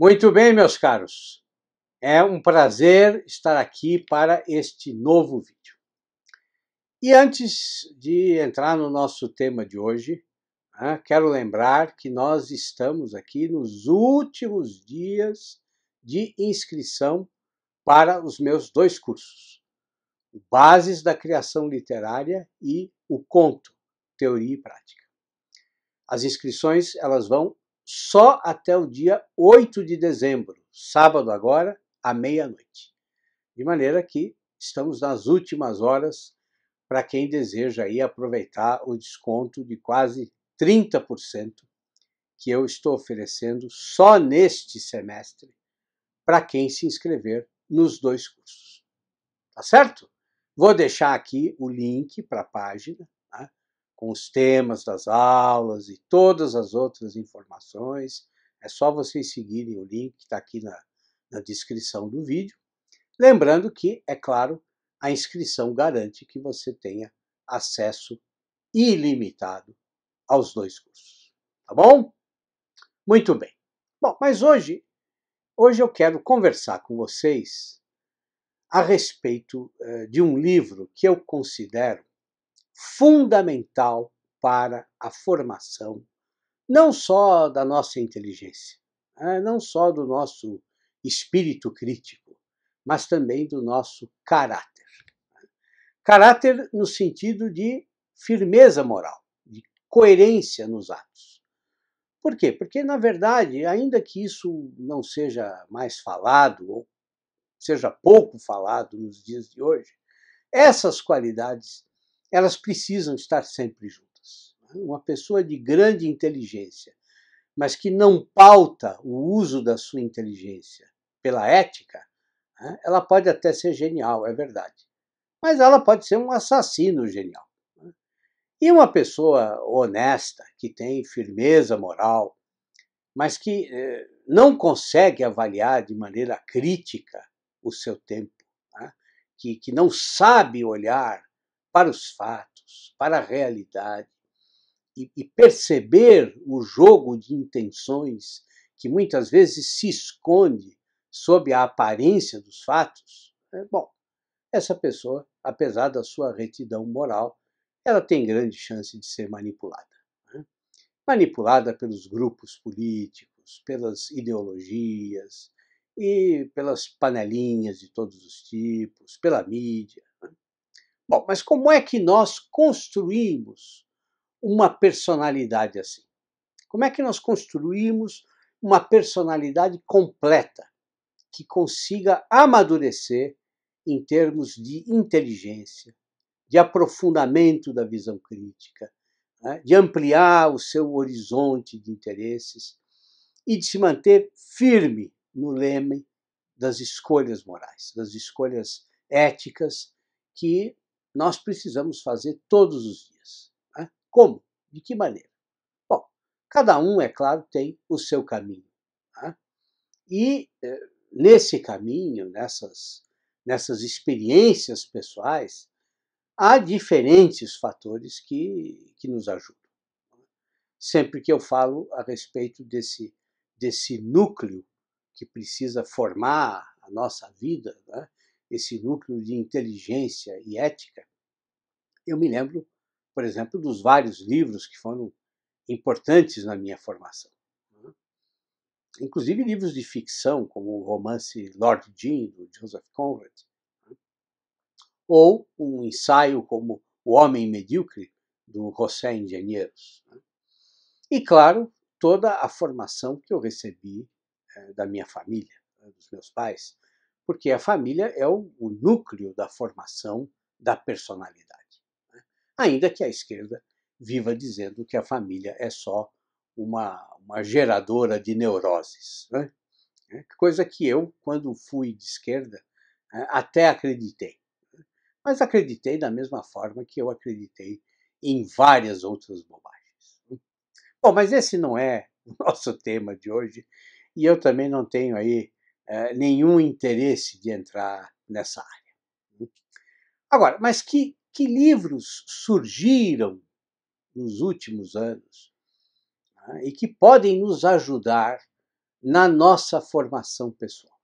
Muito bem, meus caros. É um prazer estar aqui para este novo vídeo. E antes de entrar no nosso tema de hoje, né, quero lembrar que nós estamos aqui nos últimos dias de inscrição para os meus dois cursos: Bases da Criação Literária e o Conto, Teoria e Prática. As inscrições elas vão só até o dia 8 de dezembro, sábado agora, à meia-noite. De maneira que estamos nas últimas horas para quem deseja aí aproveitar o desconto de quase 30% que eu estou oferecendo só neste semestre para quem se inscrever nos dois cursos. Tá certo? Vou deixar aqui o link para a página com os temas das aulas e todas as outras informações. É só vocês seguirem o link que está aqui na, na descrição do vídeo. Lembrando que, é claro, a inscrição garante que você tenha acesso ilimitado aos dois cursos. Tá bom? Muito bem. Bom, mas hoje, hoje eu quero conversar com vocês a respeito uh, de um livro que eu considero fundamental para a formação, não só da nossa inteligência, né, não só do nosso espírito crítico, mas também do nosso caráter. Caráter no sentido de firmeza moral, de coerência nos atos. Por quê? Porque, na verdade, ainda que isso não seja mais falado, ou seja pouco falado nos dias de hoje, essas qualidades elas precisam estar sempre juntas. Né? Uma pessoa de grande inteligência, mas que não pauta o uso da sua inteligência pela ética, né? ela pode até ser genial, é verdade. Mas ela pode ser um assassino genial. Né? E uma pessoa honesta, que tem firmeza moral, mas que eh, não consegue avaliar de maneira crítica o seu tempo, que, que não sabe olhar para os fatos, para a realidade e, e perceber o jogo de intenções que muitas vezes se esconde sob a aparência dos fatos, é, bom, essa pessoa, apesar da sua retidão moral, ela tem grande chance de ser manipulada. Né? Manipulada pelos grupos políticos, pelas ideologias e pelas panelinhas de todos os tipos, pela mídia. Bom, mas como é que nós construímos uma personalidade assim? Como é que nós construímos uma personalidade completa que consiga amadurecer em termos de inteligência, de aprofundamento da visão crítica, né, de ampliar o seu horizonte de interesses e de se manter firme no leme das escolhas morais, das escolhas éticas que nós precisamos fazer todos os dias. Né? Como? De que maneira? Bom, cada um, é claro, tem o seu caminho. Né? E eh, nesse caminho, nessas, nessas experiências pessoais, há diferentes fatores que, que nos ajudam. Sempre que eu falo a respeito desse, desse núcleo que precisa formar a nossa vida, né? esse núcleo de inteligência e ética, eu me lembro, por exemplo, dos vários livros que foram importantes na minha formação. Né. Inclusive livros de ficção, como o romance Lord Jean, do Joseph Conrad, né. ou um ensaio como O Homem Medíocre, do José Engenheiros. Né. E, claro, toda a formação que eu recebi eh, da minha família, dos meus pais, porque a família é o, o núcleo da formação da personalidade. Ainda que a esquerda viva dizendo que a família é só uma, uma geradora de neuroses. Né? É, coisa que eu, quando fui de esquerda, até acreditei. Né? Mas acreditei da mesma forma que eu acreditei em várias outras bobagens. Né? Bom, mas esse não é o nosso tema de hoje e eu também não tenho aí é, nenhum interesse de entrar nessa área. Né. Agora, mas que, que livros surgiram nos últimos anos né, e que podem nos ajudar na nossa formação pessoal.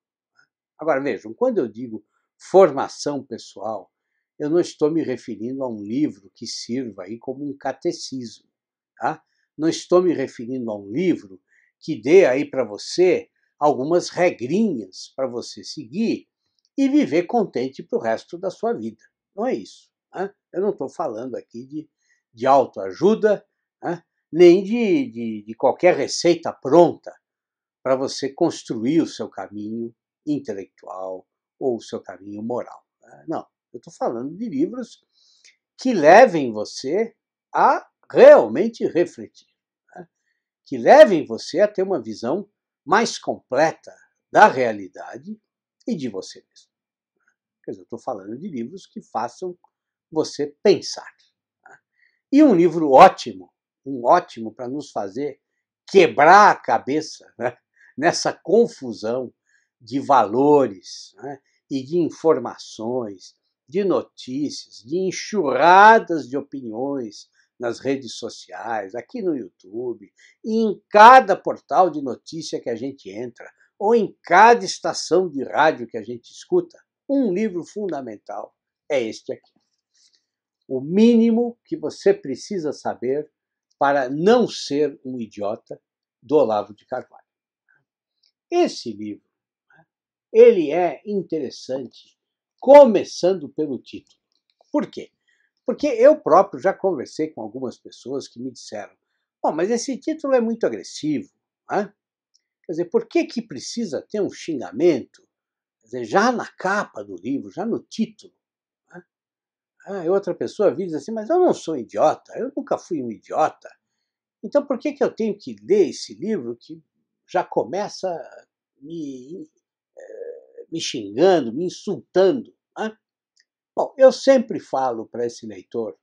Agora vejam, quando eu digo formação pessoal, eu não estou me referindo a um livro que sirva aí como um catecismo, tá? Não estou me referindo a um livro que dê aí para você algumas regrinhas para você seguir e viver contente para o resto da sua vida. Não é isso. Né? Eu não estou falando aqui de, de autoajuda, né? nem de, de, de qualquer receita pronta para você construir o seu caminho intelectual ou o seu caminho moral. Né? Não, eu estou falando de livros que levem você a realmente refletir, né? que levem você a ter uma visão mais completa da realidade e de você mesmo. Quer dizer, eu estou falando de livros que façam você pensar. Né? E um livro ótimo, um ótimo para nos fazer quebrar a cabeça né? nessa confusão de valores né? e de informações, de notícias, de enxurradas de opiniões nas redes sociais, aqui no YouTube, e em cada portal de notícia que a gente entra, ou em cada estação de rádio que a gente escuta, um livro fundamental é este aqui. O mínimo que você precisa saber para não ser um idiota do Olavo de Carvalho. Esse livro, ele é interessante, começando pelo título. Por quê? Porque eu próprio já conversei com algumas pessoas que me disseram: Bom, mas esse título é muito agressivo. Né? Quer dizer, por que, que precisa ter um xingamento? Quer dizer, já na capa do livro, já no título. Ah, outra pessoa diz assim: Mas eu não sou idiota, eu nunca fui um idiota. Então por que, que eu tenho que ler esse livro que já começa me, eh, me xingando, me insultando? Né? Bom, eu sempre falo para esse leitor,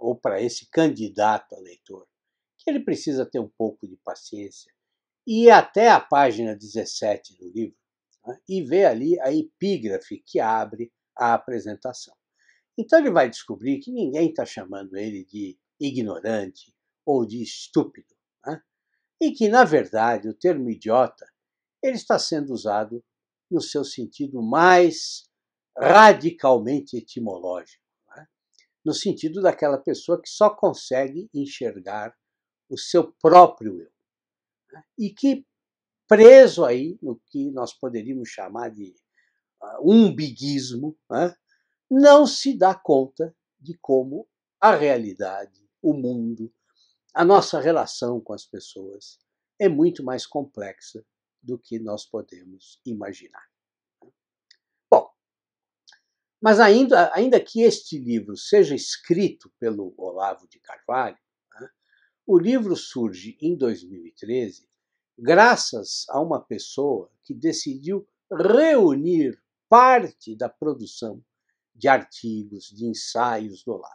ou para esse candidato a leitor, que ele precisa ter um pouco de paciência e até a página 17 do livro né, e ver ali a epígrafe que abre a apresentação. Então ele vai descobrir que ninguém está chamando ele de ignorante ou de estúpido, né? e que, na verdade, o termo idiota ele está sendo usado no seu sentido mais radicalmente etimológico, né? no sentido daquela pessoa que só consegue enxergar o seu próprio eu. Né? E que, preso aí no que nós poderíamos chamar de uh, umbiguismo, né? Não se dá conta de como a realidade, o mundo, a nossa relação com as pessoas é muito mais complexa do que nós podemos imaginar. Mas ainda, ainda que este livro seja escrito pelo Olavo de Carvalho, né, o livro surge em 2013 graças a uma pessoa que decidiu reunir parte da produção de artigos, de ensaios do Olavo.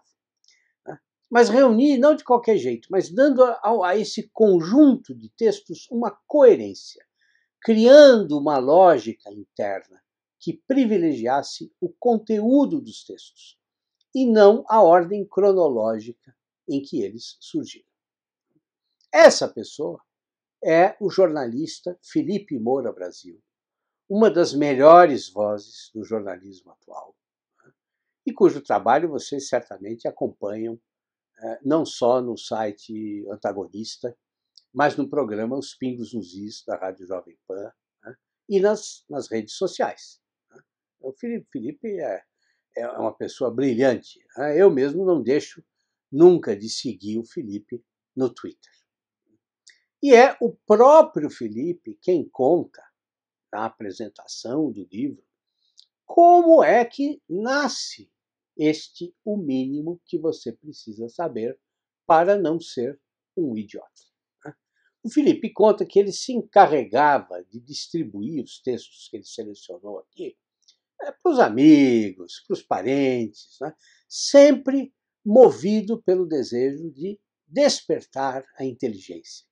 Né. Mas reunir não de qualquer jeito, mas dando a, a esse conjunto de textos uma coerência, criando uma lógica interna que privilegiasse o conteúdo dos textos e não a ordem cronológica em que eles surgiram. Essa pessoa é o jornalista Felipe Moura Brasil, uma das melhores vozes do jornalismo atual, e cujo trabalho vocês certamente acompanham é, não só no site Antagonista, mas no programa Os Pingos nos Is, da Rádio Jovem Pan, né, e nas, nas redes sociais. O Felipe, Felipe é, é uma pessoa brilhante. Né? Eu mesmo não deixo nunca de seguir o Felipe no Twitter. E é o próprio Felipe quem conta, na apresentação do livro, como é que nasce este o mínimo que você precisa saber para não ser um idiota. Né? O Felipe conta que ele se encarregava de distribuir os textos que ele selecionou aqui é, para os amigos, para os parentes, né? sempre movido pelo desejo de despertar a inteligência,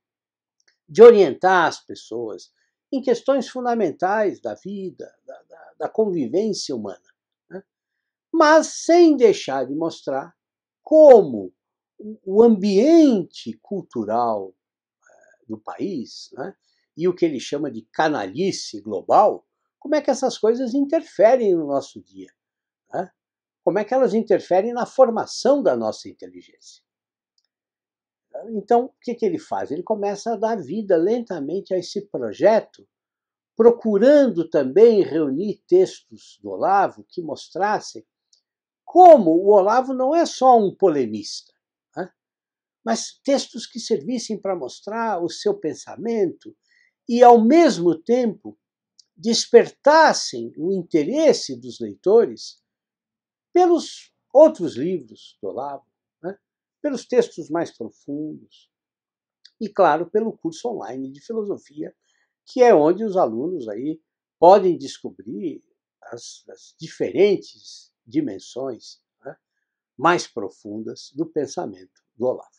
de orientar as pessoas em questões fundamentais da vida, da, da, da convivência humana? Mas sem deixar de mostrar como o ambiente cultural eh, do país né? e o que ele chama de canalice global, como é que essas coisas interferem no nosso dia? Né? Como é que elas interferem na formação da nossa inteligência? Então, o que, que ele faz? Ele começa a dar vida lentamente a esse projeto, procurando também reunir textos do Olavo que mostrassem como o Olavo não é só um polemista, né? mas textos que servissem para mostrar o seu pensamento e, ao mesmo tempo, despertassem o interesse dos leitores pelos outros livros do Olavo, né? pelos textos mais profundos e, claro, pelo curso online de filosofia, que é onde os alunos aí podem descobrir as, as diferentes dimensões né? mais profundas do pensamento do Olavo.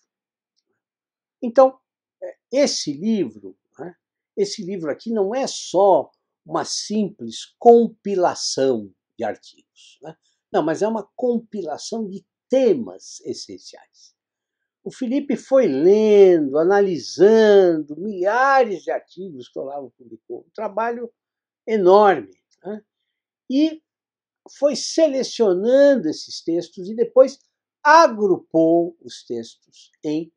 Então, é, esse livro, né? esse livro aqui não é só uma simples compilação de artigos. Né? Não, mas é uma compilação de temas essenciais. O Felipe foi lendo, analisando milhares de artigos que o Olavo publicou, um trabalho enorme. Né? E foi selecionando esses textos e depois agrupou os textos em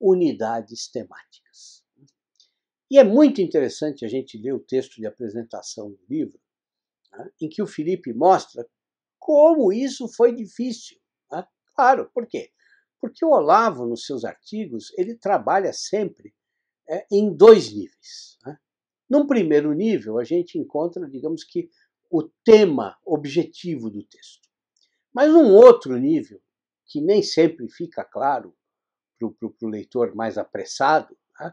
unidades temáticas. E é muito interessante a gente ler o texto de apresentação do livro, né, em que o Felipe mostra como isso foi difícil. Né? Claro, por quê? Porque o Olavo, nos seus artigos, ele trabalha sempre é, em dois níveis. Né? Num primeiro nível, a gente encontra, digamos que, o tema objetivo do texto. Mas num outro nível, que nem sempre fica claro para o leitor mais apressado, né?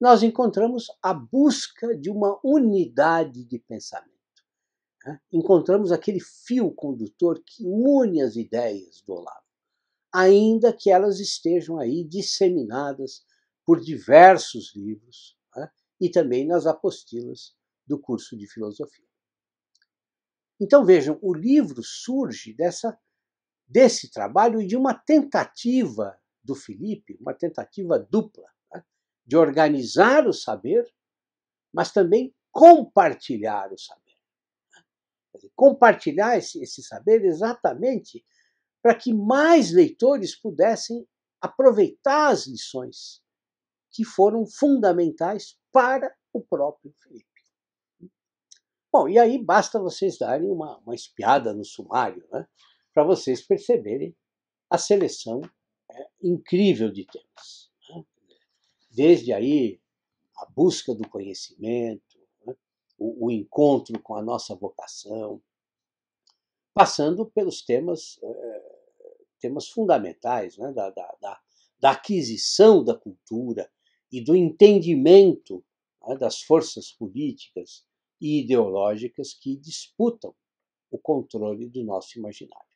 nós encontramos a busca de uma unidade de pensamento. Né? Encontramos aquele fio condutor que une as ideias do Olavo, ainda que elas estejam aí disseminadas por diversos livros né? e também nas apostilas do curso de filosofia. Então vejam, o livro surge dessa, desse trabalho e de uma tentativa do Felipe, uma tentativa dupla, né? de organizar o saber, mas também compartilhar o saber compartilhar esse, esse saber exatamente para que mais leitores pudessem aproveitar as lições que foram fundamentais para o próprio Felipe. Bom, e aí basta vocês darem uma, uma espiada no sumário, né, para vocês perceberem a seleção é, incrível de temas. Né? Desde aí a busca do conhecimento, o, o encontro com a nossa vocação, passando pelos temas, eh, temas fundamentais né, da, da, da, da, aquisição da cultura e do entendimento né, das forças políticas e ideológicas que disputam o controle do nosso imaginário.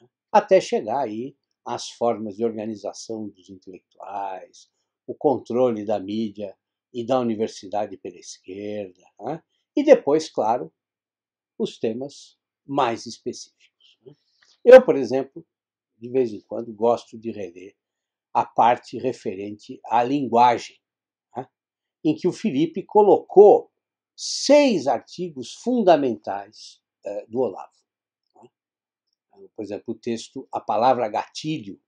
Né, até chegar aí às formas de organização dos intelectuais, o controle da mídia e da universidade pela esquerda, né? e depois, claro, os temas mais específicos. Né? Eu, por exemplo, de vez em quando gosto de reler a parte referente à linguagem, né? em que o Felipe colocou seis artigos fundamentais eh, do Olavo. Né? Por exemplo, o texto A Palavra Gatilho,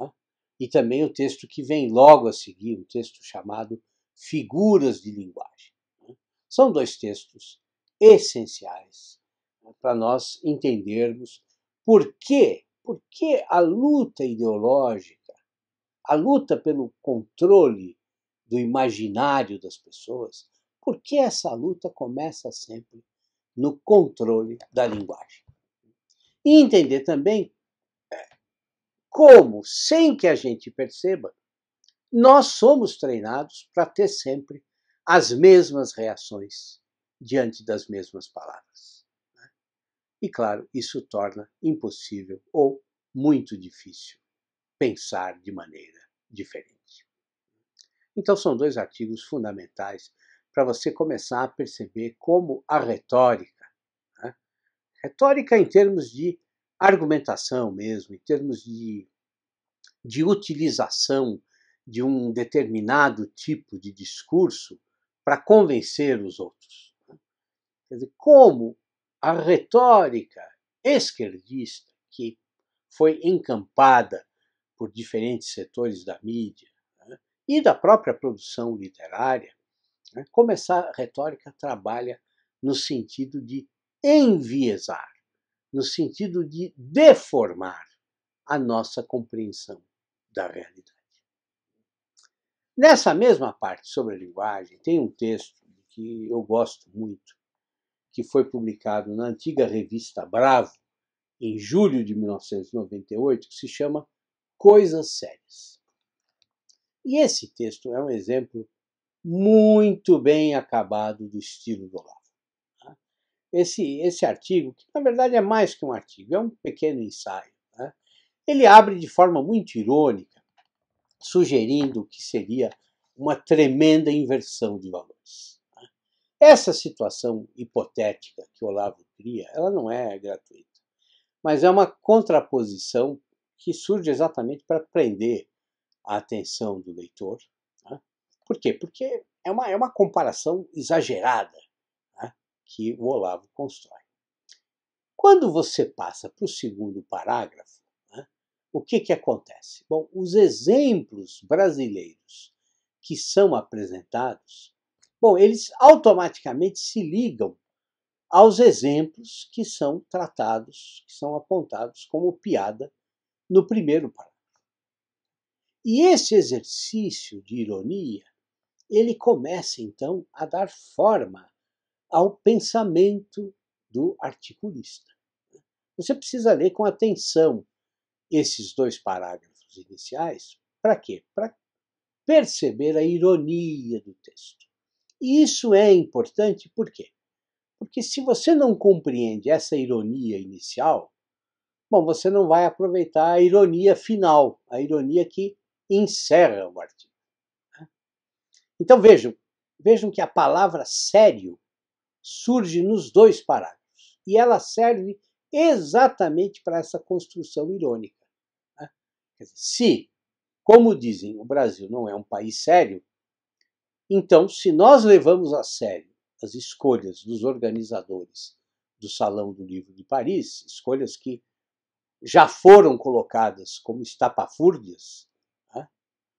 né? e também o texto que vem logo a seguir, um texto chamado Figuras de Linguagem. Né? São dois textos essenciais né, para nós entendermos por que, por que a luta ideológica, a luta pelo controle do imaginário das pessoas, por que essa luta começa sempre no controle da linguagem. E entender também é, como, sem que a gente perceba, nós somos treinados para ter sempre as mesmas reações diante das mesmas palavras. Né? E claro, isso torna impossível ou muito difícil pensar de maneira diferente. Então, são dois artigos fundamentais para você começar a perceber como a retórica, né? retórica em termos de argumentação mesmo, em termos de, de utilização de um determinado tipo de discurso para convencer os outros. Né? Quer dizer, como a retórica esquerdista, que foi encampada por diferentes setores da mídia né, e da própria produção literária, né, como essa retórica trabalha no sentido de enviesar, no sentido de deformar a nossa compreensão da realidade. Nessa mesma parte sobre a linguagem, tem um texto que eu gosto muito, que foi publicado na antiga revista Bravo, em julho de 1998, que se chama Coisas Sérias. E esse texto é um exemplo muito bem acabado do estilo do Olavo. Tá? Esse, esse artigo, que na verdade é mais que um artigo, é um pequeno ensaio, né? ele abre de forma muito irônica, sugerindo que seria uma tremenda inversão de valores. Tá? Essa situação hipotética que o Olavo cria, ela não é gratuita, mas é uma contraposição que surge exatamente para prender a atenção do leitor por quê? Porque é uma, é uma comparação exagerada né, que o Olavo constrói. Quando você passa para o segundo parágrafo, né, o que, que acontece? Bom, os exemplos brasileiros que são apresentados, bom, eles automaticamente se ligam aos exemplos que são tratados, que são apontados como piada no primeiro parágrafo. E esse exercício de ironia ele começa então a dar forma ao pensamento do articulista. Você precisa ler com atenção esses dois parágrafos iniciais. Para quê? Para perceber a ironia do texto. E isso é importante por quê? Porque se você não compreende essa ironia inicial, bom, você não vai aproveitar a ironia final, a ironia que encerra o artigo. Então vejam, vejam que a palavra sério surge nos dois parágrafos e ela serve exatamente para essa construção irônica. Né? Se, como dizem, o Brasil não é um país sério, então, se nós levamos a sério as escolhas dos organizadores do Salão do Livro de Paris, escolhas que já foram colocadas como estapafúrdias, né?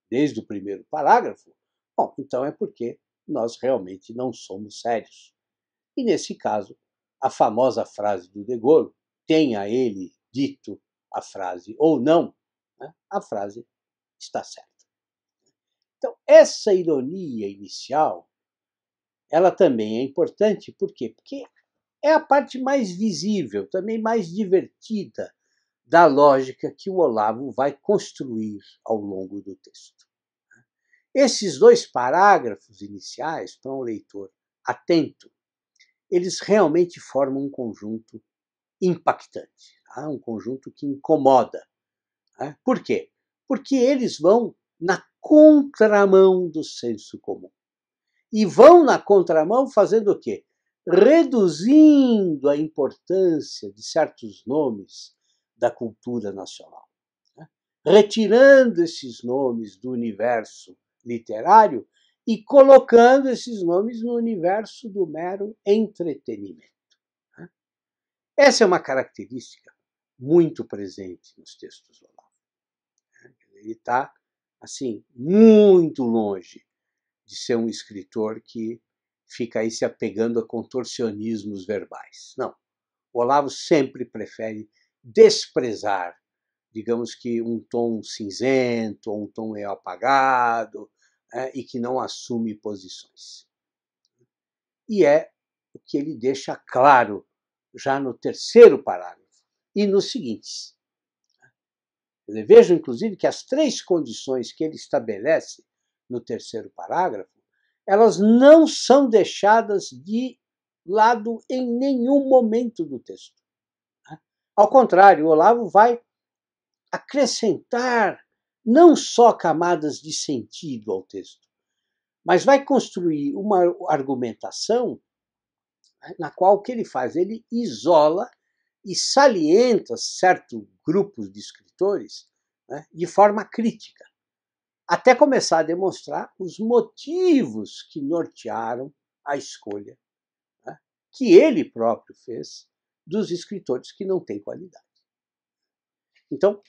desde o primeiro parágrafo, Bom, então é porque nós realmente não somos sérios. E nesse caso, a famosa frase do De Gaulle, tenha ele dito a frase ou não, né, a frase está certa. Então, essa ironia inicial, ela também é importante, por quê? Porque é a parte mais visível, também mais divertida da lógica que o Olavo vai construir ao longo do texto. Esses dois parágrafos iniciais, para um leitor atento, eles realmente formam um conjunto impactante, tá? um conjunto que incomoda. Tá? Por quê? Porque eles vão na contramão do senso comum. E vão na contramão fazendo o quê? Reduzindo a importância de certos nomes da cultura nacional. Tá? Retirando esses nomes do universo literário e colocando esses nomes no universo do mero entretenimento. Né? Essa é uma característica muito presente nos textos do Olavo. Né? Ele está, assim, muito longe de ser um escritor que fica aí se apegando a contorcionismos verbais. Não. O Olavo sempre prefere desprezar digamos que um tom cinzento, ou um tom meio apagado, é, e que não assume posições. E é o que ele deixa claro já no terceiro parágrafo e nos seguintes. Vejam, inclusive, que as três condições que ele estabelece no terceiro parágrafo, elas não são deixadas de lado em nenhum momento do texto. Ao contrário, o Olavo vai acrescentar não só camadas de sentido ao texto, mas vai construir uma argumentação né, na qual o que ele faz? Ele isola e salienta certos grupos de escritores né, de forma crítica. até começar a demonstrar os motivos que nortearam a escolha né, que ele próprio fez dos escritores que não têm qualidade. Então,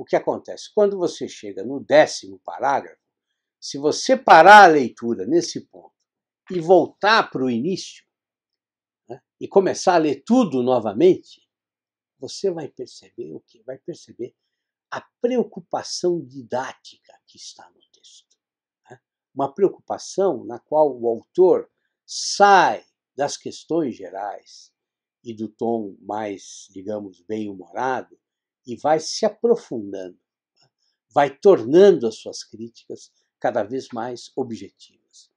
o que acontece? Quando você chega no décimo parágrafo, se você parar a leitura nesse ponto e voltar para o início, né, e começar a ler tudo novamente, você vai perceber o que? Vai perceber a preocupação didática que está no texto. Né? Uma preocupação na qual o autor sai das questões gerais e do tom mais, digamos, bem-humorado e vai se aprofundando, né? vai tornando as suas críticas cada vez mais objetivas,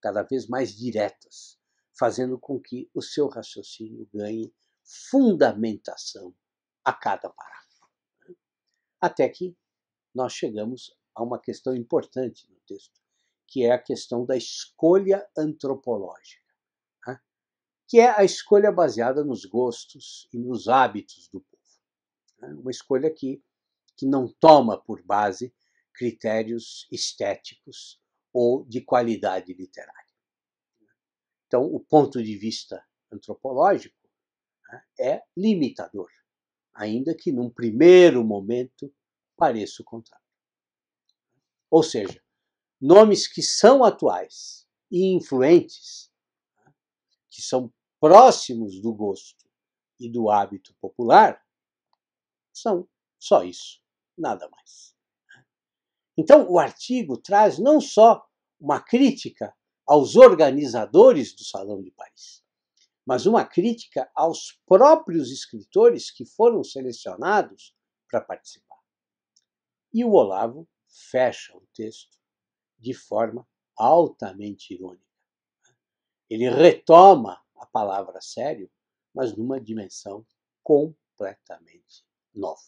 cada vez mais diretas, fazendo com que o seu raciocínio ganhe fundamentação a cada parágrafo. Até que nós chegamos a uma questão importante no texto, que é a questão da escolha antropológica, né? que é a escolha baseada nos gostos e nos hábitos do povo. Né? Uma escolha que, que não toma por base critérios estéticos ou de qualidade literária. Então, o ponto de vista antropológico né, é limitador ainda que num primeiro momento pareça o contrário. Ou seja, nomes que são atuais e influentes, né, que são próximos do gosto e do hábito popular, são só isso, nada mais. Então, o artigo traz não só uma crítica aos organizadores do Salão de Paris, mas uma crítica aos próprios escritores que foram selecionados para participar. E o Olavo fecha o texto de forma altamente irônica. Ele retoma a palavra sério, mas numa dimensão completamente nova.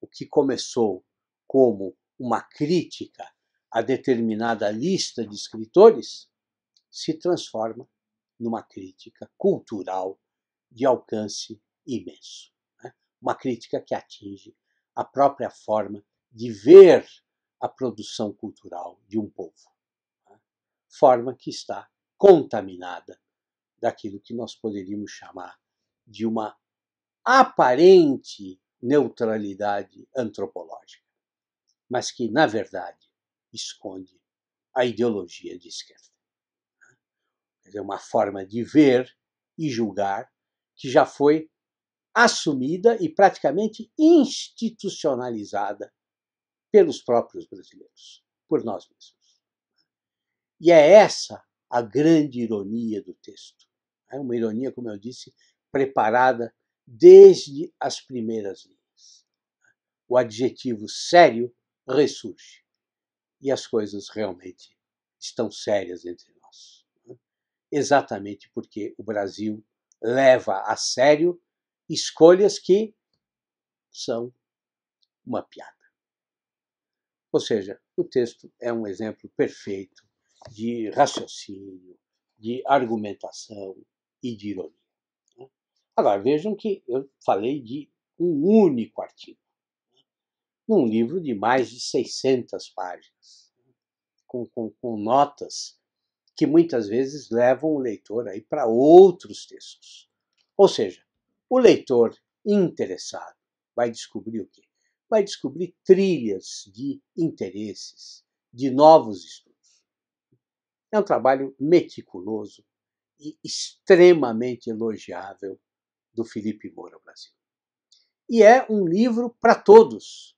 O que começou como uma crítica a determinada lista de escritores se transforma numa crítica cultural de alcance imenso. Né? Uma crítica que atinge a própria forma de ver a produção cultural de um povo. Né? Forma que está contaminada daquilo que nós poderíamos chamar de uma aparente neutralidade antropológica, mas que, na verdade, esconde a ideologia de esquerda quer dizer, uma forma de ver e julgar que já foi assumida e praticamente institucionalizada pelos próprios brasileiros, por nós mesmos. E é essa a grande ironia do texto. É uma ironia, como eu disse, preparada desde as primeiras linhas. O adjetivo sério ressurge e as coisas realmente estão sérias entre exatamente porque o Brasil leva a sério escolhas que são uma piada. Ou seja, o texto é um exemplo perfeito de raciocínio, de argumentação e de ironia. Agora, vejam que eu falei de um único artigo, né? num livro de mais de 600 páginas, com, com, com notas que muitas vezes levam o leitor aí para outros textos. Ou seja, o leitor interessado vai descobrir o quê? Vai descobrir trilhas de interesses, de novos estudos. É um trabalho meticuloso e extremamente elogiável do Felipe Moura Brasil. E é um livro para todos,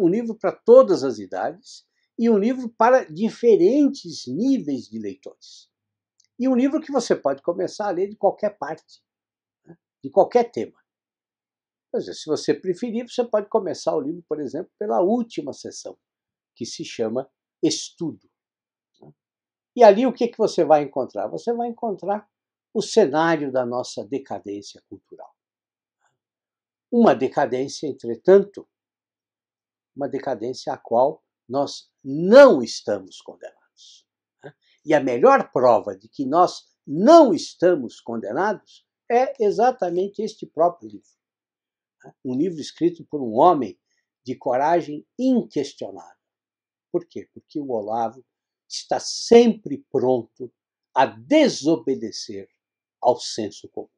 um livro para todas as idades e um livro para diferentes níveis de leitores. E um livro que você pode começar a ler de qualquer parte, né? de qualquer tema. Seja, se você preferir, você pode começar o livro, por exemplo, pela última sessão, que se chama Estudo. Né? E ali o que, que você vai encontrar? Você vai encontrar o cenário da nossa decadência cultural. Uma decadência, entretanto, uma decadência a qual nós não estamos condenados. Né? E a melhor prova de que nós não estamos condenados é exatamente este próprio livro. Né? Um livro escrito por um homem de coragem inquestionável, Por quê? Porque o Olavo está sempre pronto a desobedecer ao senso comum.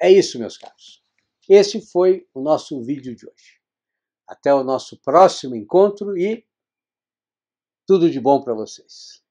É isso, meus caros. Esse foi o nosso vídeo de hoje. Até o nosso próximo encontro e tudo de bom para vocês.